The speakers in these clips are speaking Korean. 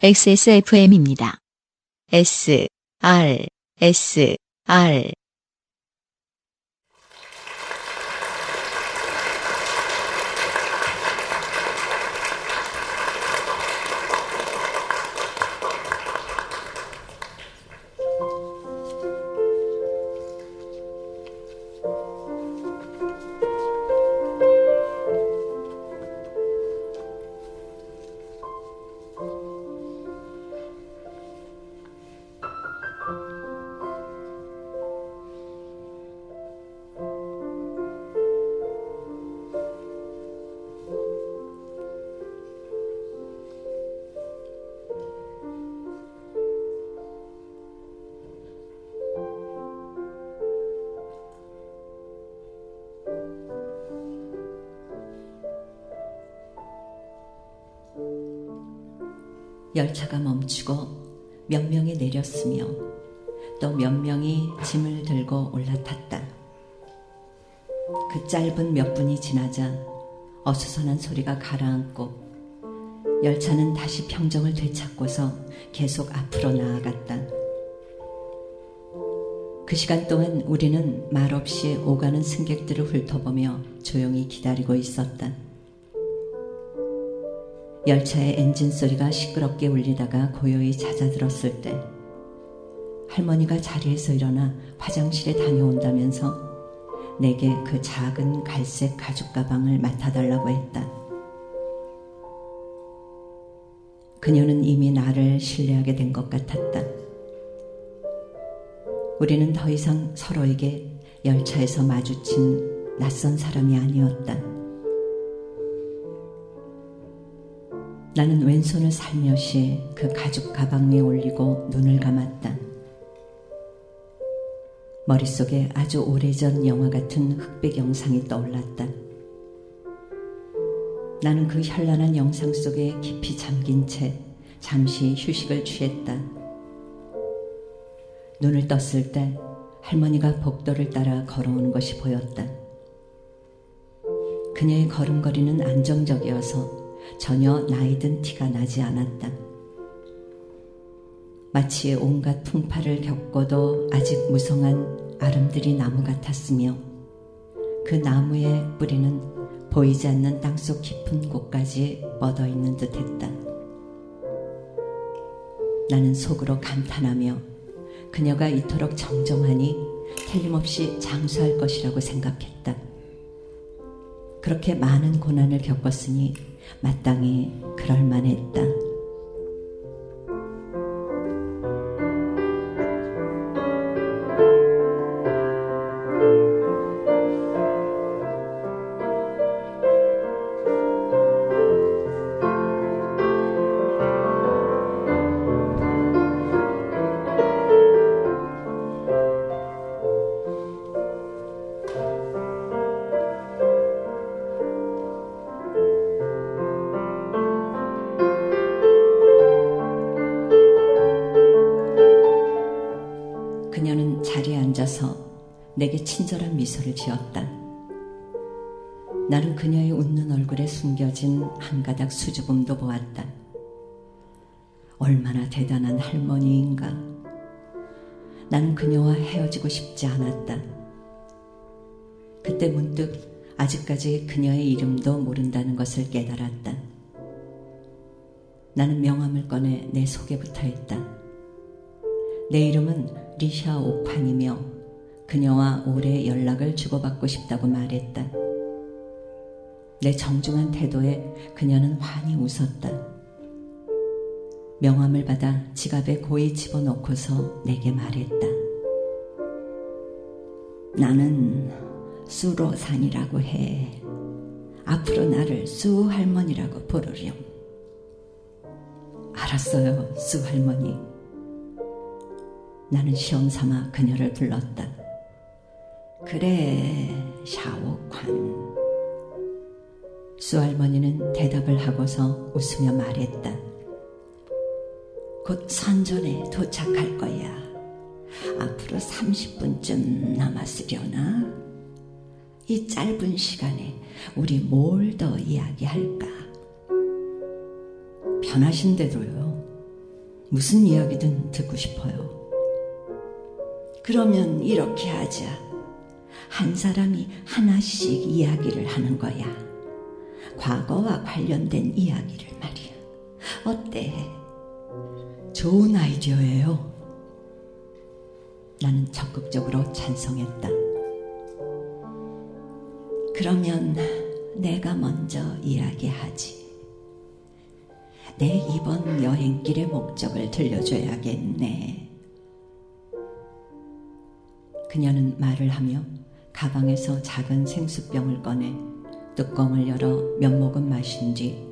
XSFM입니다. S, R, S, R. 멈추고 몇 명이 내렸으며 또 몇 명이 짐을 들고 올라탔다. 그 짧은 몇 분이 지나자 어수선한 소리가 가라앉고 열차는 다시 평정을 되찾고서 계속 앞으로 나아갔다. 그 시간 동안 우리는 말없이 오가는 승객들을 훑어보며 조용히 기다리고 있었다. 열차의 엔진 소리가 시끄럽게 울리다가 고요히 잦아들었을 때 할머니가 자리에서 일어나 화장실에 다녀온다면서 내게 그 작은 갈색 가죽 가방을 맡아달라고 했다. 그녀는 이미 나를 신뢰하게 된 것 같았다. 우리는 더 이상 서로에게 열차에서 마주친 낯선 사람이 아니었다. 나는 왼손을 살며시 그 가죽 가방 위에 올리고 눈을 감았다. 머릿속에 아주 오래전 영화 같은 흑백 영상이 떠올랐다. 나는 그 현란한 영상 속에 깊이 잠긴 채 잠시 휴식을 취했다. 눈을 떴을 때 할머니가 복도를 따라 걸어오는 것이 보였다. 그녀의 걸음걸이는 안정적이어서 전혀 나이든 티가 나지 않았다. 마치 온갖 풍파를 겪고도 아직 무성한 아름드리 나무 같았으며 그 나무의 뿌리는 보이지 않는 땅속 깊은 곳까지 뻗어 있는 듯 했다. 나는 속으로 감탄하며 그녀가 이토록 정정하니 틀림없이 장수할 것이라고 생각했다. 그렇게 많은 고난을 겪었으니 마땅히 그럴 만했다. 친절한 미소를 지었다. 나는 그녀의 웃는 얼굴에 숨겨진 한 가닥 수줍음도 보았다. 얼마나 대단한 할머니인가. 나는 그녀와 헤어지고 싶지 않았다. 그때 문득 아직까지 그녀의 이름도 모른다는 것을 깨달았다. 나는 명함을 꺼내 내 소개부터 했다. 내 이름은 리샤 오판이며 그녀와 오래 연락을 주고받고 싶다고 말했다. 내 정중한 태도에 그녀는 환히 웃었다. 명함을 받아 지갑에 고이 집어넣고서 내게 말했다. 나는 수로산이라고 해. 앞으로 나를 수 할머니라고 부르렴. 알았어요, 수 할머니. 나는 시험 삼아 그녀를 불렀다. 그래, 샤오관. 수할머니는 대답을 하고서 웃으며 말했다. 곧 선전에 도착할 거야. 앞으로 30분쯤 남았으려나? 이 짧은 시간에 우리 뭘 더 이야기할까? 편하신 대로요. 무슨 이야기든 듣고 싶어요. 그러면 이렇게 하자. 한 사람이 하나씩 이야기를 하는 거야. 과거와 관련된 이야기를 말이야. 어때? 좋은 아이디어예요. 나는 적극적으로 찬성했다. 그러면 내가 먼저 이야기하지. 내 이번 여행길의 목적을 들려줘야겠네. 그녀는 말을 하며 가방에서 작은 생수병을 꺼내 뚜껑을 열어 몇 모금 마신 뒤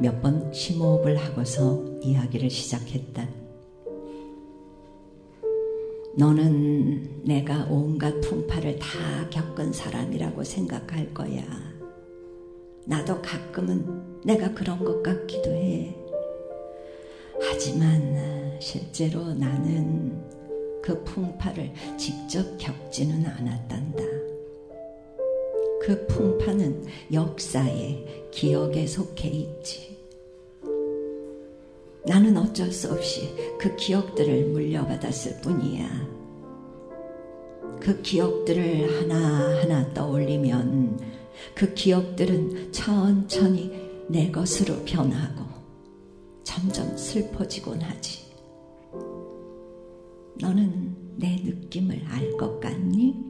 몇 번 심호흡을 하고서 이야기를 시작했다. 너는 내가 온갖 풍파를 다 겪은 사람이라고 생각할 거야. 나도 가끔은 내가 그런 것 같기도 해. 하지만 실제로 나는 그 풍파를 직접 겪지는 않았단다. 그 풍파는 역사에, 기억에 속해 있지. 나는 어쩔 수 없이 그 기억들을 물려받았을 뿐이야. 그 기억들을 하나하나 떠올리면 그 기억들은 천천히 내 것으로 변하고 점점 슬퍼지곤 하지. 너는 내 느낌을 알 것 같니?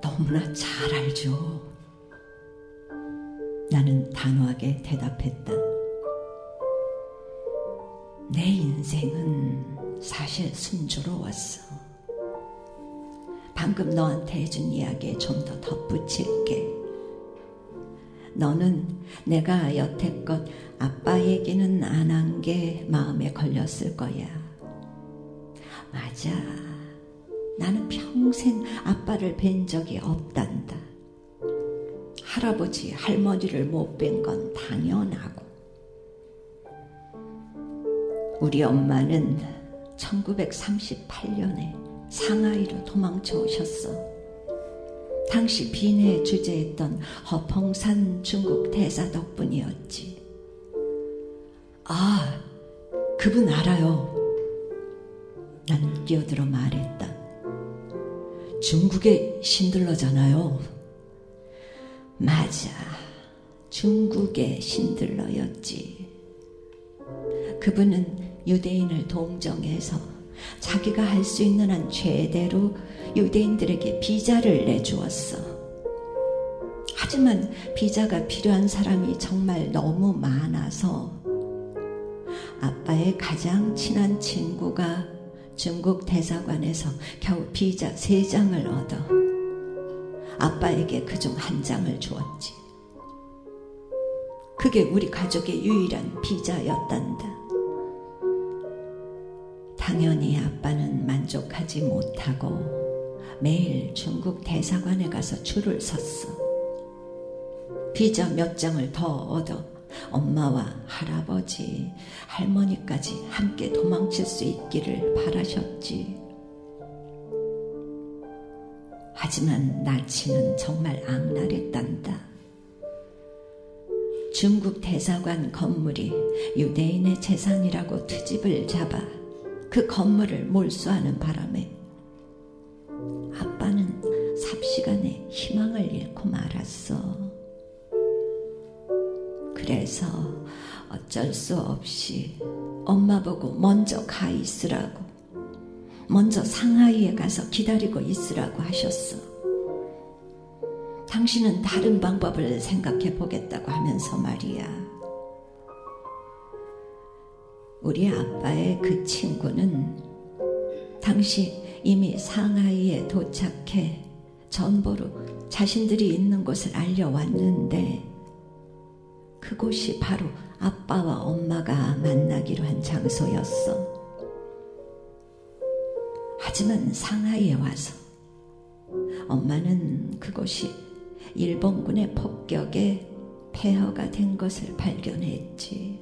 너무나 잘 알죠. 나는 단호하게 대답했다. 내 인생은 사실 순조로웠어. 방금 너한테 해준 이야기에 좀 더 덧붙일게. 너는 내가 여태껏 아빠 얘기는 안 한 게 마음에 걸렸을 거야. 맞아. 나는 평생 아빠를 뵌 적이 없단다. 할아버지, 할머니를 못 뵌 건 당연하고. 우리 엄마는 1938년에 상하이로 도망쳐 오셨어. 당시 비내에 주재했던 허펑산 중국 대사 덕분이었지. 아, 그분 알아요. 나는 끼어들어 말했다. 중국의 신들러잖아요. 맞아. 중국의 신들러였지. 그분은 유대인을 동정해서 자기가 할 수 있는 한 최대로 유대인들에게 비자를 내주었어. 하지만 비자가 필요한 사람이 정말 너무 많아서 아빠의 가장 친한 친구가 중국 대사관에서 겨우 비자 세 장을 얻어 아빠에게 그중 한 장을 주었지. 그게 우리 가족의 유일한 비자였단다. 당연히 아빠는 만족하지 못하고 매일 중국 대사관에 가서 줄을 섰어. 비자 몇 장을 더 얻어 엄마와 할아버지, 할머니까지 함께 도망칠 수 있기를 바라셨지. 하지만 나치는 정말 악랄했단다. 중국 대사관 건물이 유대인의 재산이라고 트집을 잡아 그 건물을 몰수하는 바람에 아빠는 삽시간에 희망을 잃고 말았어. 그래서 어쩔 수 없이 엄마 보고 먼저 가 있으라고, 먼저 상하이에 가서 기다리고 있으라고 하셨어. 당신은 다른 방법을 생각해 보겠다고 하면서 말이야. 우리 아빠의 그 친구는 당시 이미 상하이에 도착해 전보로 자신들이 있는 곳을 알려왔는데 그곳이 바로 아빠와 엄마가 만나기로 한 장소였어. 하지만 상하이에 와서 엄마는 그곳이 일본군의 폭격에 폐허가 된 것을 발견했지.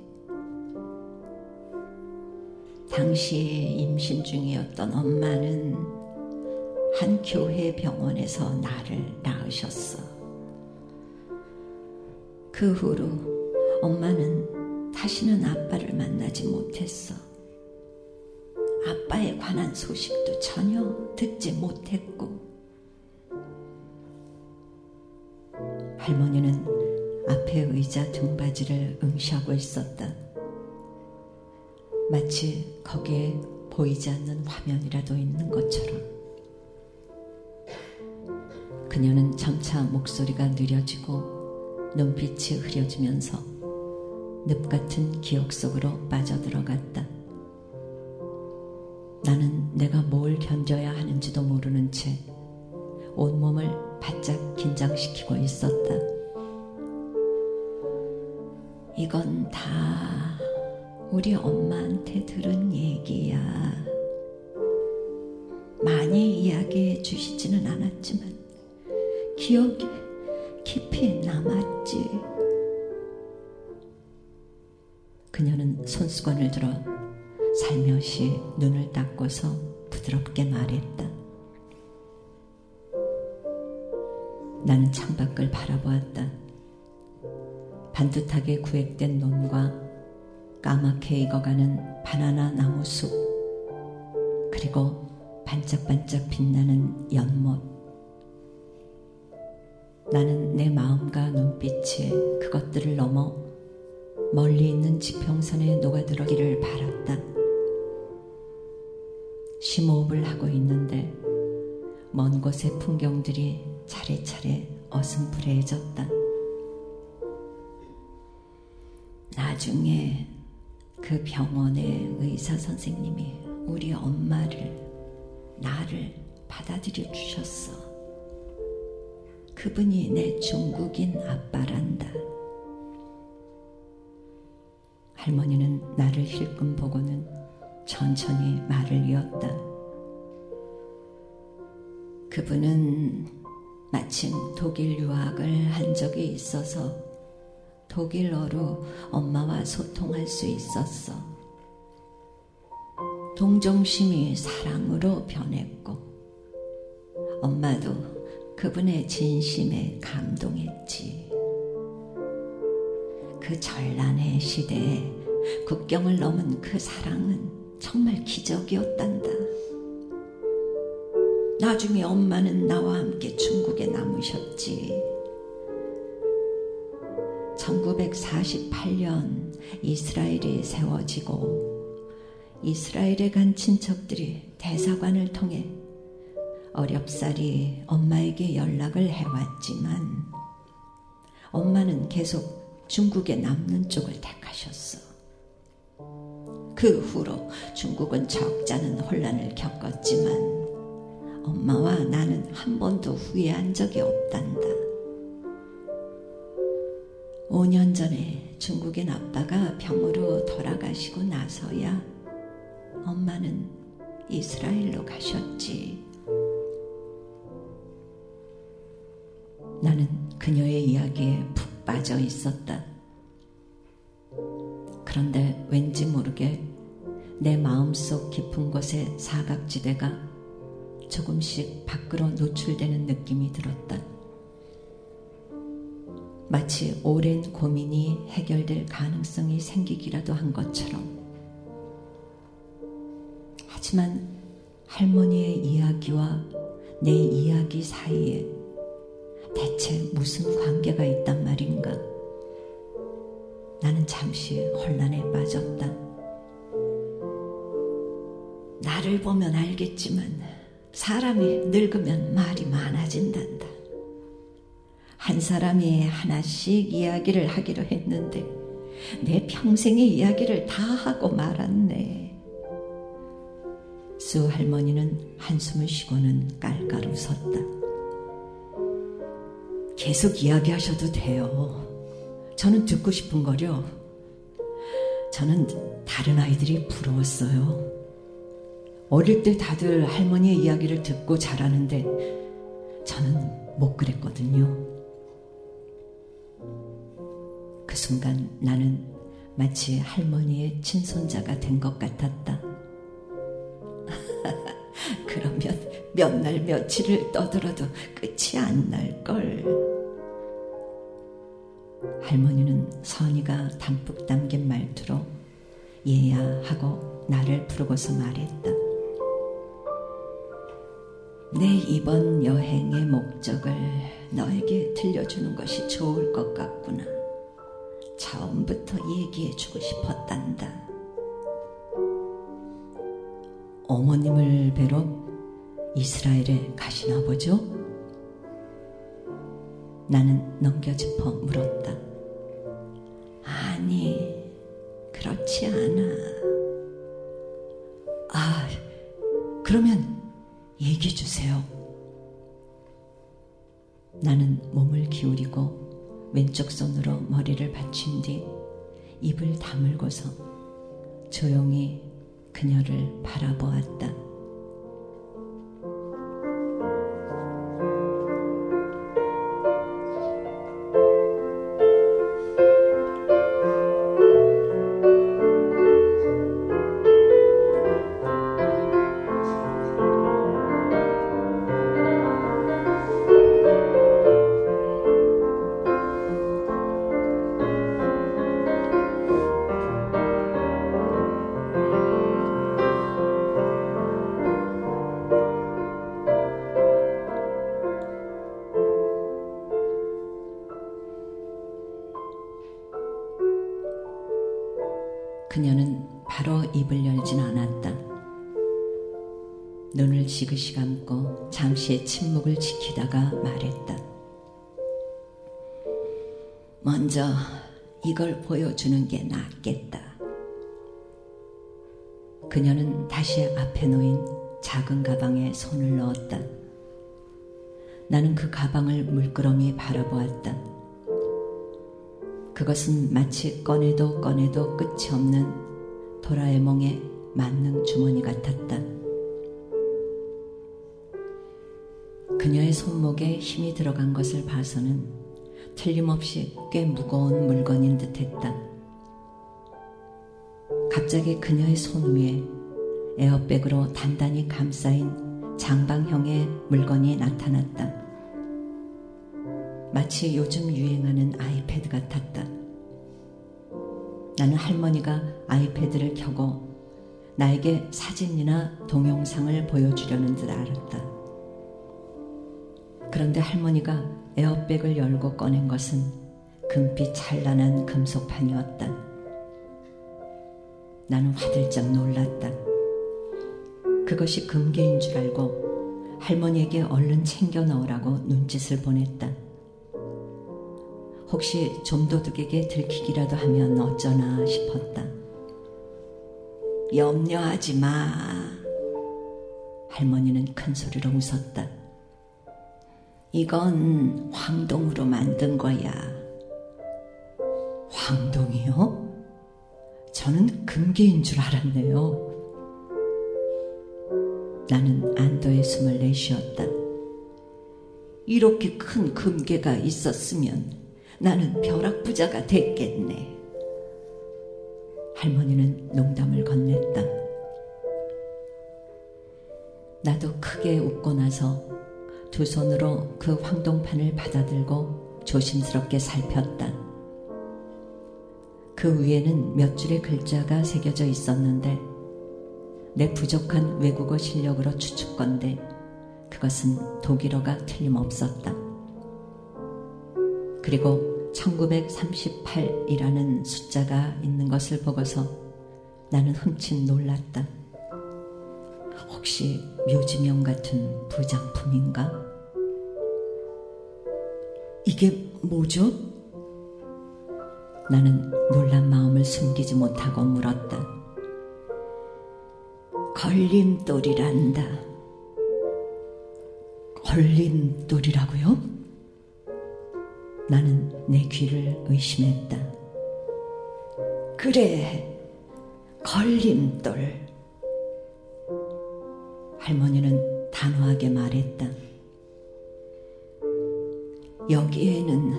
당시 임신 중이었던 엄마는 한 교회 병원에서 나를 낳으셨어. 그 후로 엄마는 다시는 아빠를 만나지 못했어. 아빠에 관한 소식도 전혀 듣지 못했고, 할머니는 앞에 의자 등받이를 응시하고 있었다. 마치 거기에 보이지 않는 화면이라도 있는 것처럼. 그녀는 점차 목소리가 느려지고 눈빛이 흐려지면서 늪 같은 기억 속으로 빠져들어갔다. 나는 내가 뭘 견뎌야 하는지도 모르는 채 온몸을 바짝 긴장시키고 있었다. 이건 다 우리 엄마한테 들은 얘기야. 많이 이야기해 주시지는 않았지만 기억에 깊이 남았지. 그녀는 손수건을 들어 살며시 눈을 닦고서 부드럽게 말했다. 나는 창밖을 바라보았다. 반듯하게 구획된 논과 까맣게 익어가는 바나나 나무 숲, 그리고 반짝반짝 빛나는 연못. 나는 내 마음과 눈빛에 그것들을 넘어 멀리 있는 지평선에 녹아들어기를 바랐다. 심호흡을 하고 있는데 먼 곳의 풍경들이 차례차례 어슴푸레해졌다. 나중에 그 병원의 의사 선생님이 우리 엄마를, 나를 받아들여 주셨어. 그분이 내 중국인 아빠란다. 할머니는 나를 힐끔 보고는 천천히 말을 이었다. 그분은 마침 독일 유학을 한 적이 있어서 독일어로 엄마와 소통할 수 있었어. 동정심이 사랑으로 변했고, 엄마도 그분의 진심에 감동했지. 그 전란의 시대에 국경을 넘은 그 사랑은 정말 기적이었단다. 나중에 엄마는 나와 함께 중국에 남으셨지. 1948년 이스라엘이 세워지고 이스라엘에 간 친척들이 대사관을 통해 어렵사리 엄마에게 연락을 해왔지만 엄마는 계속 중국에 남는 쪽을 택하셨어. 그 후로 중국은 적잖은 혼란을 겪었지만 엄마와 나는 한 번도 후회한 적이 없단다. 5년 전에 중국인 아빠가 병으로 돌아가시고 나서야 엄마는 이스라엘로 가셨지. 나는 그녀의 이야기에 푹 빠져 있었다. 그런데 왠지 모르게 내 마음속 깊은 곳의 사각지대가 조금씩 밖으로 노출되는 느낌이 들었다. 마치 오랜 고민이 해결될 가능성이 생기기라도 한 것처럼. 하지만 할머니의 이야기와 내 이야기 사이에 대체 무슨 관계가 있단 말인가? 나는 잠시 혼란에 빠졌다. 나를 보면 알겠지만 사람이 늙으면 말이 많아진단다. 한 사람이 하나씩 이야기를 하기로 했는데 내 평생의 이야기를 다 하고 말았네. 수 할머니는 한숨을 쉬고는 깔깔 웃었다. 계속 이야기하셔도 돼요. 저는 듣고 싶은 거려. 저는 다른 아이들이 부러웠어요. 어릴 때 다들 할머니의 이야기를 듣고 자라는데 저는 못 그랬거든요. 그 순간 나는 마치 할머니의 친손자가 된 것 같았다. 그러면 몇 날 며칠을 떠들어도 끝이 안 날걸. 할머니는 선이가 담뿍 담긴 말투로 얘야 하고 나를 부르고서 말했다. 내 이번 여행의 목적을 너에게 들려주는 것이 좋을 것 같구나. 처음부터 얘기해주고 싶었단다. 어머님을 뵈러 이스라엘에 가시나 보죠? 나는 넘겨짚어 물었다. 아니, 그렇지 않아. 아, 그러면 얘기해 주세요. 나는 몸을 기울이고 왼쪽 손으로 머리를 받친 뒤 입을 다물고서 조용히 그녀를 바라보았다. 침묵을 지키다가 말했다. 먼저 이걸 보여주는 게 낫겠다. 그녀는 다시 앞에 놓인 작은 가방에 손을 넣었다. 나는 그 가방을 물끄러미 바라보았다. 그것은 마치 꺼내도 꺼내도 끝이 없는 도라에몽의 만능 주머니 같았다. 그녀의 손목에 힘이 들어간 것을 봐서는 틀림없이 꽤 무거운 물건인 듯 했다. 갑자기 그녀의 손 위에 에어백으로 단단히 감싸인 장방형의 물건이 나타났다. 마치 요즘 유행하는 아이패드 같았다. 나는 할머니가 아이패드를 켜고 나에게 사진이나 동영상을 보여주려는 줄 알았다. 그런데 할머니가 에어백을 열고 꺼낸 것은 금빛 찬란한 금속판이었다. 나는 화들짝 놀랐다. 그것이 금괴인 줄 알고 할머니에게 얼른 챙겨 넣으라고 눈짓을 보냈다. 혹시 좀도둑에게 들키기라도 하면 어쩌나 싶었다. 염려하지 마. 할머니는 큰 소리로 웃었다. 이건 황동으로 만든 거야. 황동이요? 저는 금괴인 줄 알았네요. 나는 안도의 숨을 내쉬었다. 이렇게 큰 금괴가 있었으면 나는 벼락부자가 됐겠네. 할머니는 농담을 건넸다. 나도 크게 웃고 나서 두 손으로 그 황동판을 받아들고 조심스럽게 살폈다. 그 위에는 몇 줄의 글자가 새겨져 있었는데 내 부족한 외국어 실력으로 추측건데 그것은 독일어가 틀림없었다. 그리고 1938이라는 숫자가 있는 것을 보고서 나는 흠칫 놀랐다. 혹시 묘지명 같은 부장품인가? 이게 뭐죠? 나는 놀란 마음을 숨기지 못하고 물었다. 걸림돌이란다. 걸림돌이라고요? 나는 내 귀를 의심했다. 그래, 걸림돌. 할머니는 단호하게 말했다. 여기에는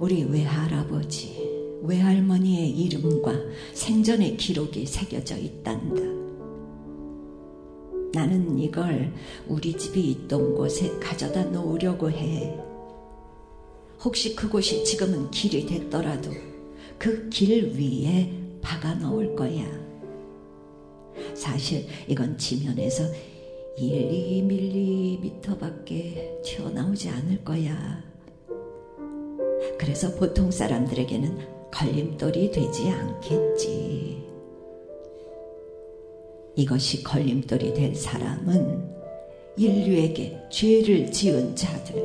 우리 외할아버지, 외할머니의 이름과 생전의 기록이 새겨져 있단다. 나는 이걸 우리 집이 있던 곳에 가져다 놓으려고 해. 혹시 그곳이 지금은 길이 됐더라도 그 길 위에 박아 넣을 거야. 사실 이건 지면에서 1, 2밀리미터밖에 튀어나오지 않을 거야. 그래서 보통 사람들에게는 걸림돌이 되지 않겠지. 이것이 걸림돌이 될 사람은 인류에게 죄를 지은 자들,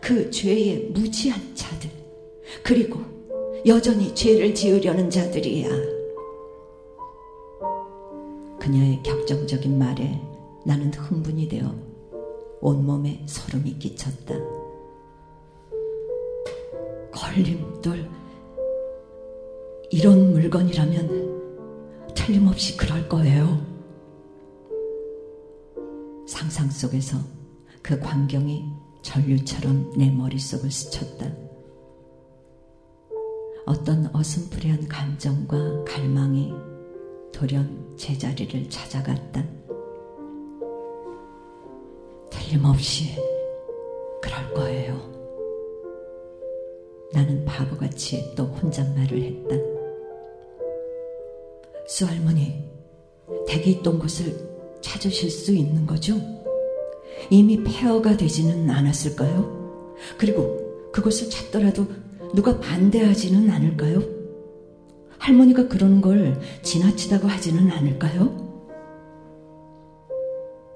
그 죄에 무지한 자들, 그리고 여전히 죄를 지으려는 자들이야. 그녀의 격정적인 말에 나는 흥분이 되어 온몸에 소름이 끼쳤다. 걸림돌, 이런 물건이라면 틀림없이 그럴 거예요. 상상 속에서 그 광경이 전류처럼 내 머릿속을 스쳤다. 어떤 어슴푸레한 감정과 갈망이 돌연 제자리를 찾아갔다. 틀림없이 그럴 거예요. 나는 바보같이 또 혼잣말을 했다. 수 할머니, 댁에 있던 곳을 찾으실 수 있는 거죠? 이미 폐허가 되지는 않았을까요? 그리고 그것을 찾더라도 누가 반대하지는 않을까요? 할머니가 그러는 걸 지나치다고 하지는 않을까요?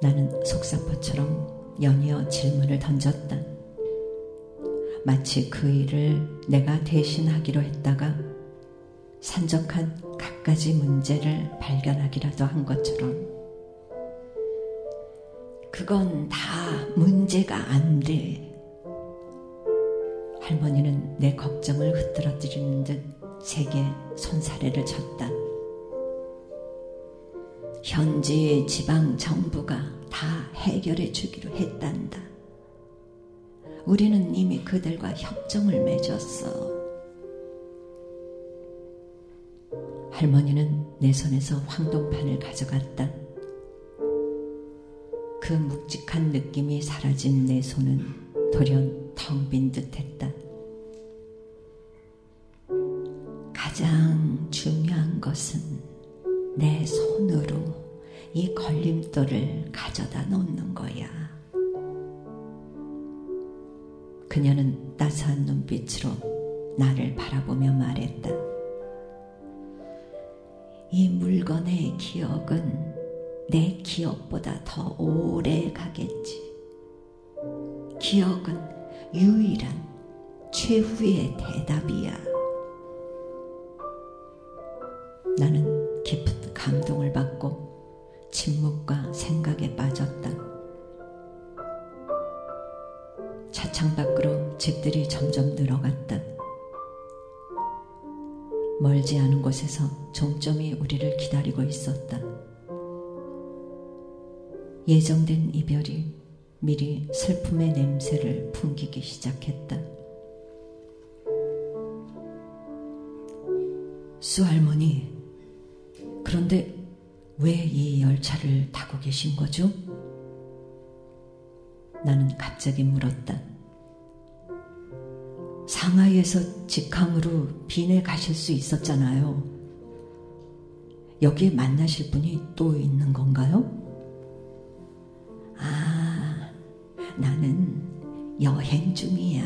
나는 속사포처럼 연이어 질문을 던졌다. 마치 그 일을 내가 대신하기로 했다가 산적한 갖가지 문제를 발견하기라도 한 것처럼 그건 다 문제가 안 돼. 할머니는 내 걱정을 흐트러뜨리는 듯 세게 손사래를 쳤다. 현지 지방 정부가 다 해결해 주기로 했단다. 우리는 이미 그들과 협정을 맺었어. 할머니는 내 손에서 황동판을 가져갔다. 그 묵직한 느낌이 사라진 내 손은 돌연 텅 빈 듯했다. 가장 중요한 것은 내 손으로 이 걸림돌을 가져다 놓는 거야. 그녀는 따스한 눈빛으로 나를 바라보며 말했다. 이 물건의 기억은 내 기억보다 더 오래 가겠지. 기억은 유일한 최후의 대답이야. 멀지 않은 곳에서 종점이 우리를 기다리고 있었다. 예정된 이별이 미리 슬픔의 냄새를 풍기기 시작했다. 수할머니, 그런데 왜 이 열차를 타고 계신 거죠? 나는 갑자기 물었다. 상하이에서 직항으로 빈에 가실 수 있었잖아요. 여기에 만나실 분이 또 있는 건가요? 아, 나는 여행 중이야.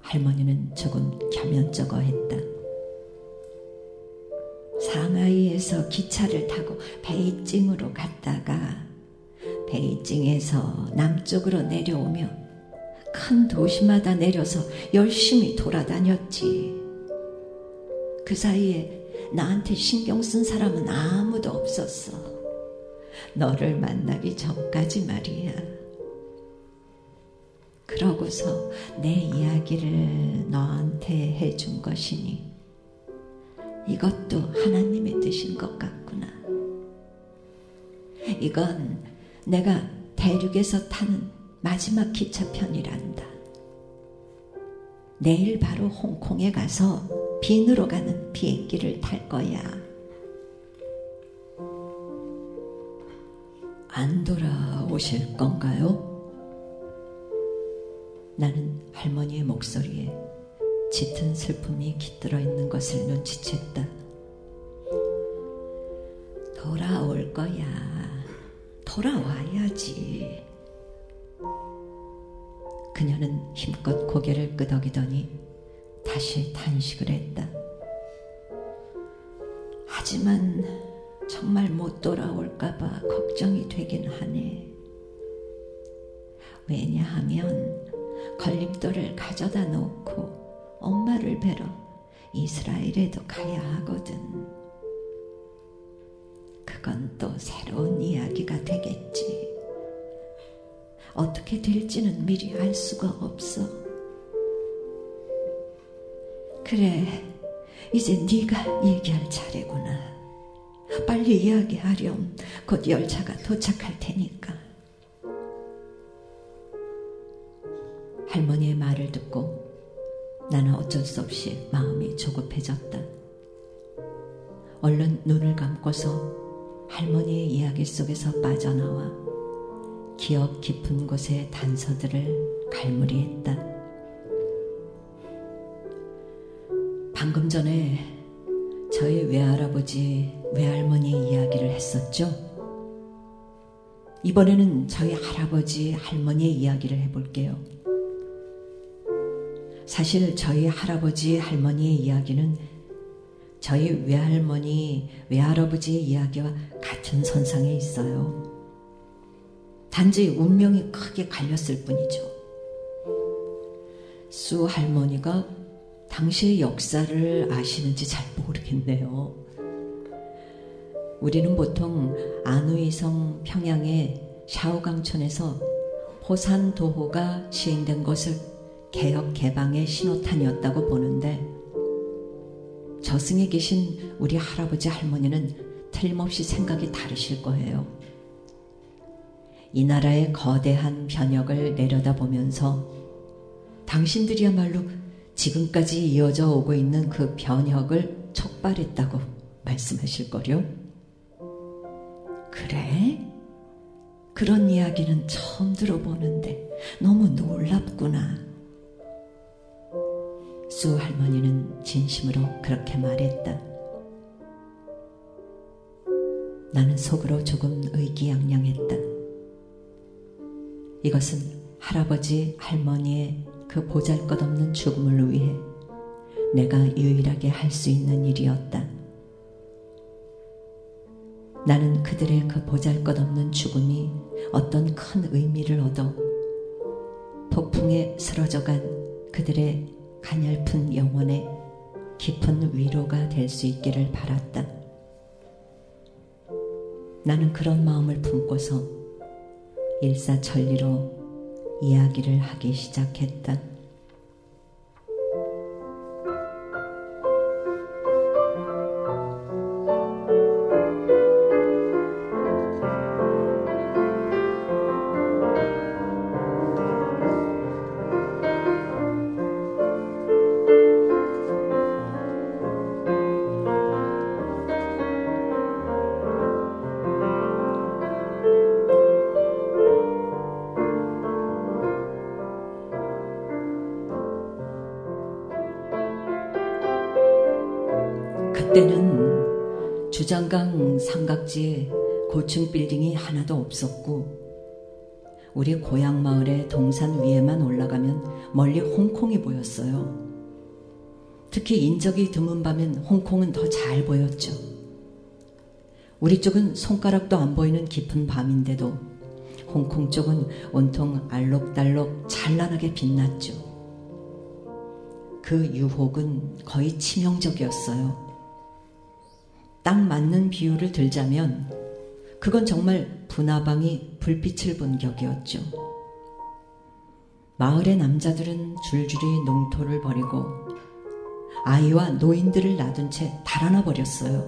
할머니는 조금 겸연쩍어 했다. 상하이에서 기차를 타고 베이징으로 갔다가 베이징에서 남쪽으로 내려오며 큰 도시마다 내려서 열심히 돌아다녔지. 그 사이에 나한테 신경 쓴 사람은 아무도 없었어. 너를 만나기 전까지 말이야. 그러고서 내 이야기를 너한테 해준 것이니 이것도 하나님의 뜻인 것 같구나. 이건 내가 대륙에서 타는 마지막 기차편이란다. 내일 바로 홍콩에 가서 빈으로 가는 비행기를 탈 거야. 안 돌아오실 건가요? 나는 할머니의 목소리에 짙은 슬픔이 깃들어 있는 것을 눈치챘다. 돌아올 거야. 돌아와야지. 그녀는 힘껏 고개를 끄덕이더니 다시 탄식을 했다. 하지만 정말 못 돌아올까봐 걱정이 되긴 하네. 왜냐하면 걸림돌을 가져다 놓고 엄마를 뵈러 이스라엘에도 가야 하거든. 그건 또 새로운 이야기가 되겠지. 어떻게 될지는 미리 알 수가 없어. 그래, 이제 네가 얘기할 차례구나. 빨리 이야기하렴. 곧 열차가 도착할 테니까. 할머니의 말을 듣고 나는 어쩔 수 없이 마음이 조급해졌다. 얼른 눈을 감고서 할머니의 이야기 속에서 빠져나와 기억 깊은 곳의 단서들을 갈무리했다. 방금 전에 저희 외할아버지, 외할머니 이야기를 했었죠? 이번에는 저희 할아버지, 할머니의 이야기를 해볼게요. 사실 저희 할아버지, 할머니의 이야기는 저희 외할머니, 외할아버지의 이야기와 같은 선상에 있어요. 단지 운명이 크게 갈렸을 뿐이죠. 수 할머니가 당시의 역사를 아시는지 잘 모르겠네요. 우리는 보통 안우이성 평양의 샤오강천에서 포산도호가 시행된 것을 개혁 개방의 신호탄이었다고 보는데 저승에 계신 우리 할아버지 할머니는 틀림없이 생각이 다르실 거예요. 이 나라의 거대한 변혁을 내려다보면서 당신들이야말로 지금까지 이어져 오고 있는 그 변혁을 촉발했다고 말씀하실 거요. 그래? 그런 이야기는 처음 들어보는데 너무 놀랍구나. 수 할머니는 진심으로 그렇게 말했다. 나는 속으로 조금 의기양양했다. 이것은 할아버지, 할머니의 그 보잘 것 없는 죽음을 위해 내가 유일하게 할 수 있는 일이었다. 나는 그들의 그 보잘 것 없는 죽음이 어떤 큰 의미를 얻어 폭풍에 쓰러져간 그들의 가냘픈 영혼에 깊은 위로가 될 수 있기를 바랐다. 나는 그런 마음을 품고서 일사천리로 이야기를 하기 시작했다. 주장강 삼각지에 고층 빌딩이 하나도 없었고 우리 고향 마을의 동산 위에만 올라가면 멀리 홍콩이 보였어요. 특히 인적이 드문 밤엔 홍콩은 더 잘 보였죠. 우리 쪽은 손가락도 안 보이는 깊은 밤인데도 홍콩 쪽은 온통 알록달록 찬란하게 빛났죠. 그 유혹은 거의 치명적이었어요. 딱 맞는 비유를 들자면 그건 정말 분화방이 불빛을 본 격이었죠. 마을의 남자들은 줄줄이 농토를 버리고 아이와 노인들을 놔둔 채 달아나 버렸어요.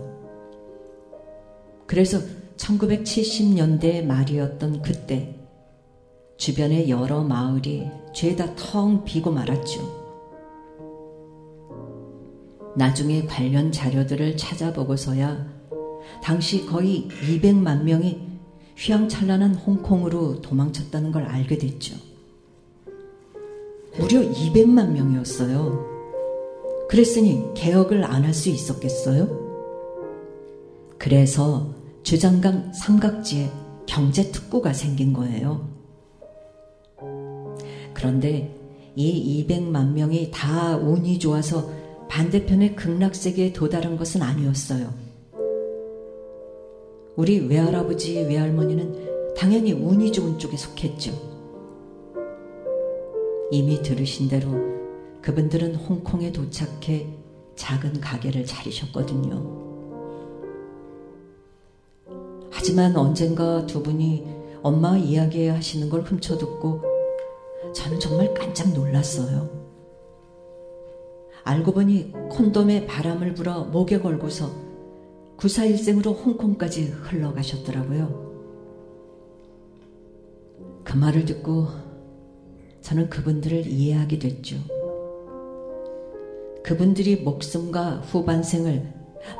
그래서 1970년대 말이었던 그때 주변의 여러 마을이 죄다 텅 비고 말았죠. 나중에 관련 자료들을 찾아보고서야 당시 거의 200만 명이 휘황찬란한 홍콩으로 도망쳤다는 걸 알게 됐죠. 무려 200만 명이었어요. 그랬으니 개혁을 안 할 수 있었겠어요? 그래서 주장강 삼각지에 경제특구가 생긴 거예요. 그런데 이 200만 명이 다 운이 좋아서 반대편의 극락세계에 도달한 것은 아니었어요. 우리 외할아버지, 외할머니는 당연히 운이 좋은 쪽에 속했죠. 이미 들으신 대로 그분들은 홍콩에 도착해 작은 가게를 차리셨거든요. 하지만 언젠가 두 분이 엄마 이야기 하시는 걸 훔쳐 듣고 저는 정말 깜짝 놀랐어요. 알고 보니 콘돔에 바람을 불어 목에 걸고서 구사일생으로 홍콩까지 흘러가셨더라고요. 그 말을 듣고 저는 그분들을 이해하게 됐죠. 그분들이 목숨과 후반생을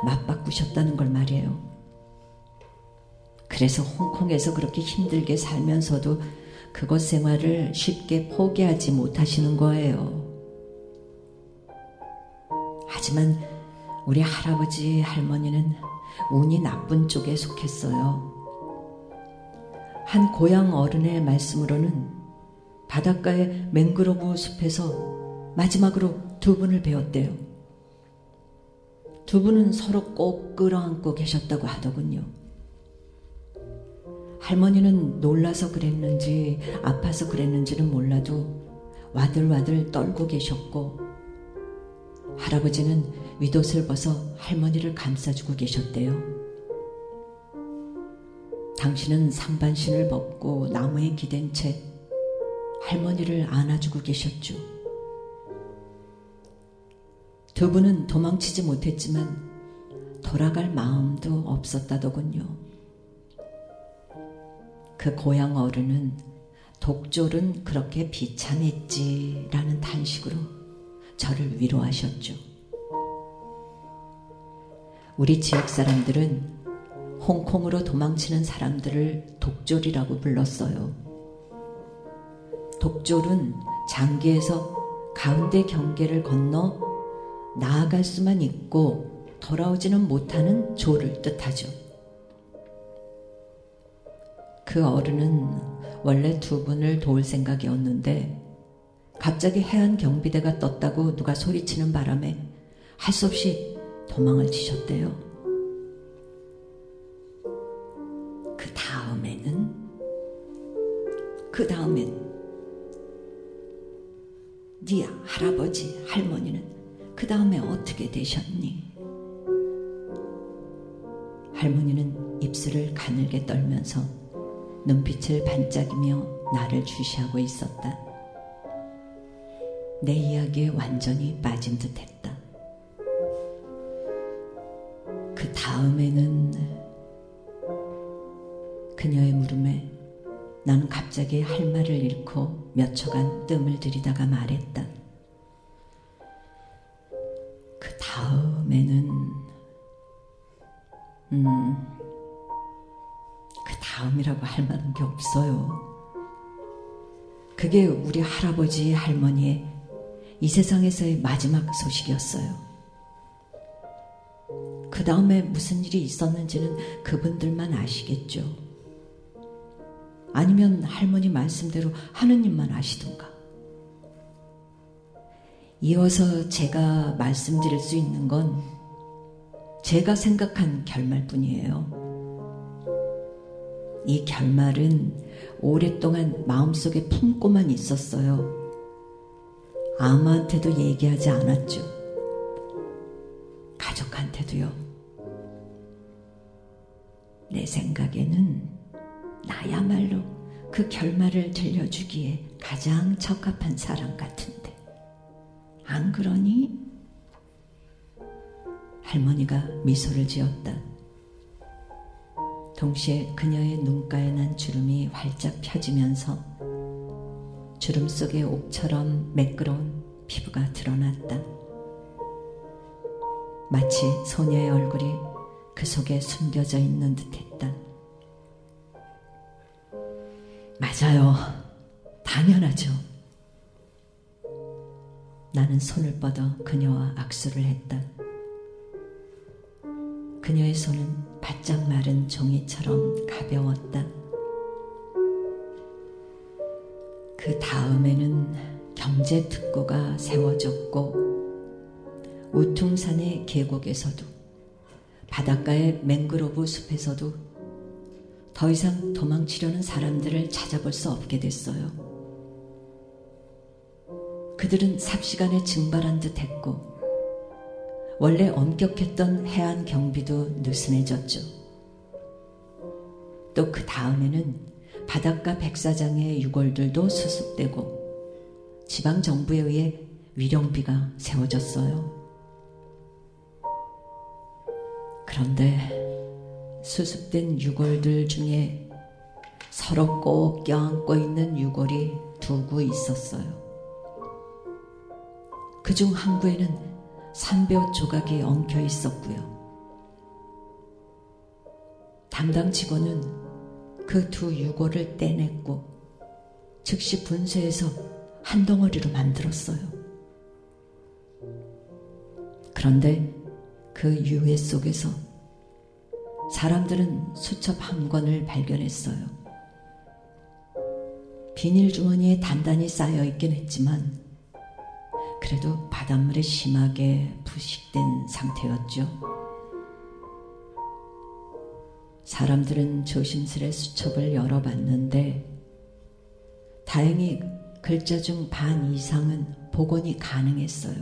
맞바꾸셨다는 걸 말이에요. 그래서 홍콩에서 그렇게 힘들게 살면서도 그곳 생활을 쉽게 포기하지 못하시는 거예요. 하지만 우리 할아버지, 할머니는 운이 나쁜 쪽에 속했어요. 한 고향 어른의 말씀으로는 바닷가의 맹그로브 숲에서 마지막으로 두 분을 배웠대요. 두 분은 서로 꼭 끌어안고 계셨다고 하더군요. 할머니는 놀라서 그랬는지 아파서 그랬는지는 몰라도 와들와들 떨고 계셨고 할아버지는 윗옷을 벗어 할머니를 감싸주고 계셨대요. 당신은 상반신을 벗고 나무에 기댄 채 할머니를 안아주고 계셨죠. 두 분은 도망치지 못했지만 돌아갈 마음도 없었다더군요. 그 고향 어른은 독졸은 그렇게 비참했지라는 탄식으로 저를 위로하셨죠. 우리 지역 사람들은 홍콩으로 도망치는 사람들을 독졸이라고 불렀어요. 독졸은 장기에서 가운데 경계를 건너 나아갈 수만 있고 돌아오지는 못하는 조를 뜻하죠. 그 어른은 원래 두 분을 도울 생각이었는데 갑자기 해안 경비대가 떴다고 누가 소리치는 바람에 할 수 없이 도망을 치셨대요. 그 다음에는 그 다음엔 네 할아버지 할머니는 그 다음에 어떻게 되셨니? 할머니는 입술을 가늘게 떨면서 눈빛을 반짝이며 나를 주시하고 있었다. 내 이야기에 완전히 빠진 듯 했다. 그 다음에는 그녀의 물음에 나는 갑자기 할 말을 잃고 몇 초간 뜸을 들이다가 말했다. 그 다음에는, 음, 다음이라고 할 만한 게 없어요. 그게 우리 할아버지, 할머니의 이 세상에서의 마지막 소식이었어요. 그 다음에 무슨 일이 있었는지는 그분들만 아시겠죠. 아니면 할머니 말씀대로 하느님만 아시던가. 이어서 제가 말씀드릴 수 있는 건 제가 생각한 결말뿐이에요. 이 결말은 오랫동안 마음속에 품고만 있었어요. 아무한테도 얘기하지 않았죠. 가족한테도요. 내 생각에는 나야말로 그 결말을 들려주기에 가장 적합한 사람 같은데. 안 그러니? 할머니가 미소를 지었다. 동시에 그녀의 눈가에 난 주름이 활짝 펴지면서 주름 속의 옥처럼 매끄러운 피부가 드러났다. 마치 소녀의 얼굴이 그 속에 숨겨져 있는 듯 했다. 맞아요. 당연하죠. 나는 손을 뻗어 그녀와 악수를 했다. 그녀의 손은 바짝 마른 종이처럼 가벼웠다. 그 다음에는 경제특구가 세워졌고 우퉁산의 계곡에서도 바닷가의 맹그로브 숲에서도 더 이상 도망치려는 사람들을 찾아볼 수 없게 됐어요. 그들은 삽시간에 증발한 듯 했고 원래 엄격했던 해안 경비도 느슨해졌죠. 또 그 다음에는 바닷가 백사장의 유골들도 수습되고 지방 정부에 의해 위령비가 세워졌어요. 그런데 수습된 유골들 중에 꼭 껴안고 있는 유골이 두 구 있었어요. 그 중 한 구에는 삼뼈 조각이 엉켜 있었고요. 담당 직원은 그 두 유골을 떼냈고 즉시 분쇄해서 한 덩어리로 만들었어요. 그런데 그 유해 속에서 사람들은 수첩 한 권을 발견했어요. 비닐 주머니에 단단히 쌓여 있긴 했지만 그래도 바닷물에 심하게 부식된 상태였죠. 사람들은 조심스레 수첩을 열어봤는데 다행히 글자 중 반 이상은 복원이 가능했어요.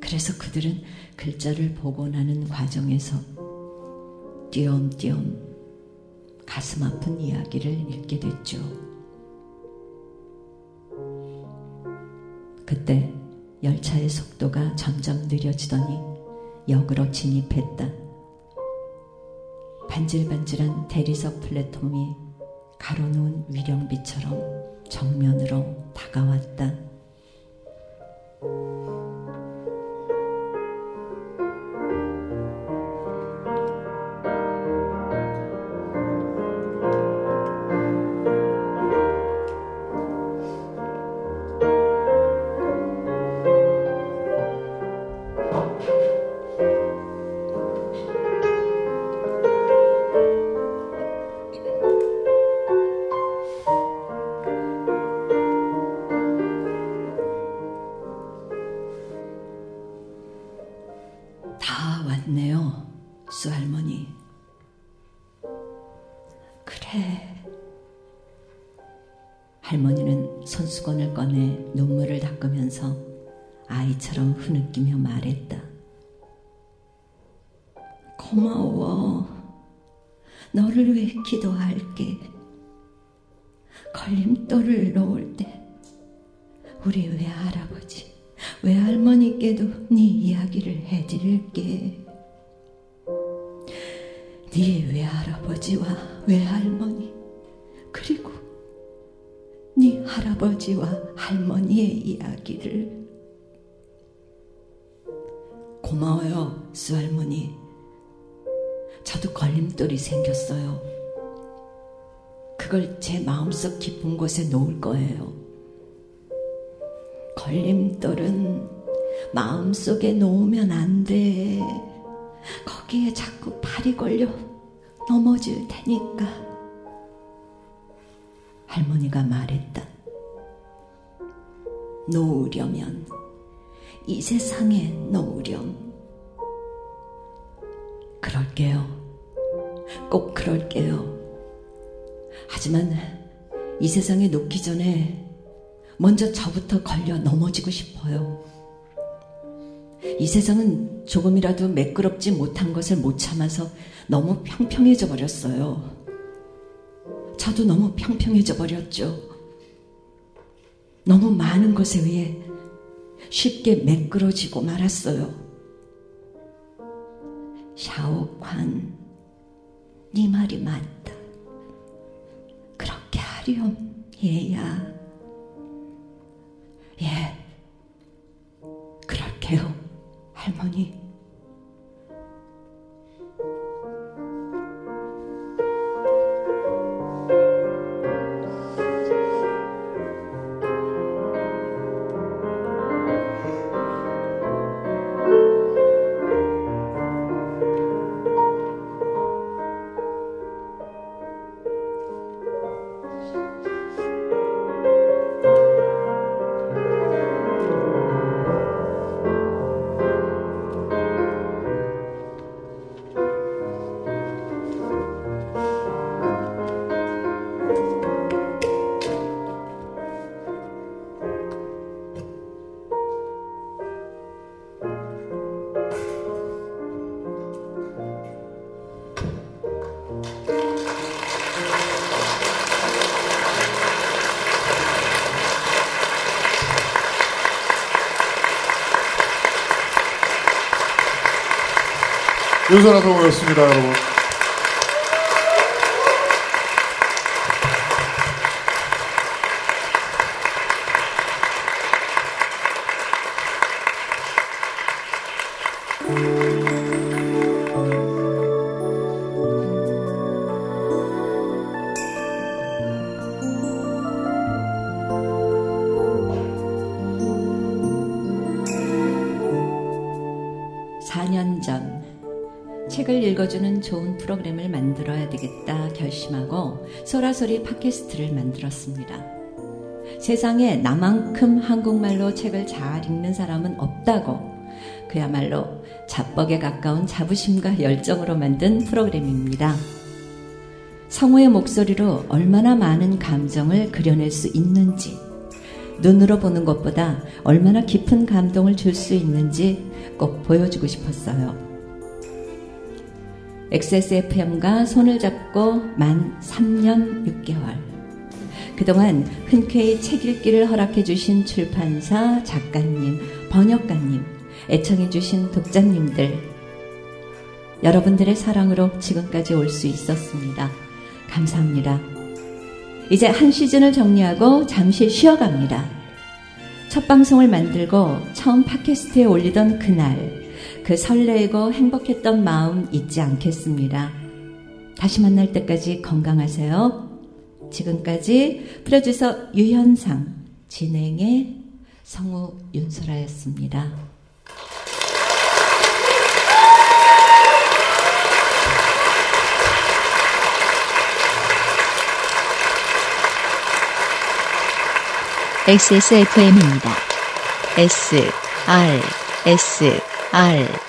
그래서 그들은 글자를 복원하는 과정에서 띄엄띄엄 가슴 아픈 이야기를 읽게 됐죠. 그때 열차의 속도가 점점 느려지더니 역으로 진입했다. 반질반질한 대리석 플랫폼이 가로놓은 위령비처럼 정면으로 다가왔다. 아버지와 할머니의 이야기를 고마워요, 수 할머니. 저도 걸림돌이 생겼어요. 그걸 제 마음속 깊은 곳에 놓을 거예요. 걸림돌은 마음속에 놓으면 안 돼. 거기에 자꾸 발이 걸려 넘어질 테니까. 할머니가 말했다. 놓으려면 이 세상에 놓으렴. 그럴게요. 꼭 그럴게요. 하지만 이 세상에 놓기 전에 먼저 저부터 걸려 넘어지고 싶어요. 이 세상은 조금이라도 매끄럽지 못한 것을 못 참아서 너무 평평해져 버렸어요. 저도 너무 평평해져 버렸죠. 너무 많은 것에 의해 쉽게 매끄러지고 말았어요. 샤오관, 네 말이 맞다. 하렴, 얘야. 예, 그럴게요, 할머니. 윤선아 성우였습니다, 여러분. 소라소리 팟캐스트를 만들었습니다. 세상에 나만큼 한국말로 책을 잘 읽는 사람은 없다고 그야말로 자뻑에 가까운 자부심과 열정으로 만든 프로그램입니다. 성우의 목소리로 얼마나 많은 감정을 그려낼 수 있는지, 눈으로 보는 것보다 얼마나 깊은 감동을 줄 수 있는지 꼭 보여주고 싶었어요. XSFM과 손을 잡고 만 3년 6개월. 그동안 흔쾌히 책 읽기를 허락해 주신 출판사, 작가님, 번역가님, 애청해 주신 독자님들, 여러분들의 사랑으로 지금까지 올 수 있었습니다. 감사합니다. 이제 한 시즌을 정리하고 잠시 쉬어갑니다. 첫 방송을 만들고 처음 팟캐스트에 올리던 그날, 그 설레고 행복했던 마음 잊지 않겠습니다. 다시 만날 때까지 건강하세요. 지금까지 프로듀서 유현상, 진행의 성우 윤소라였습니다. XSFM입니다. S, R, S, 二。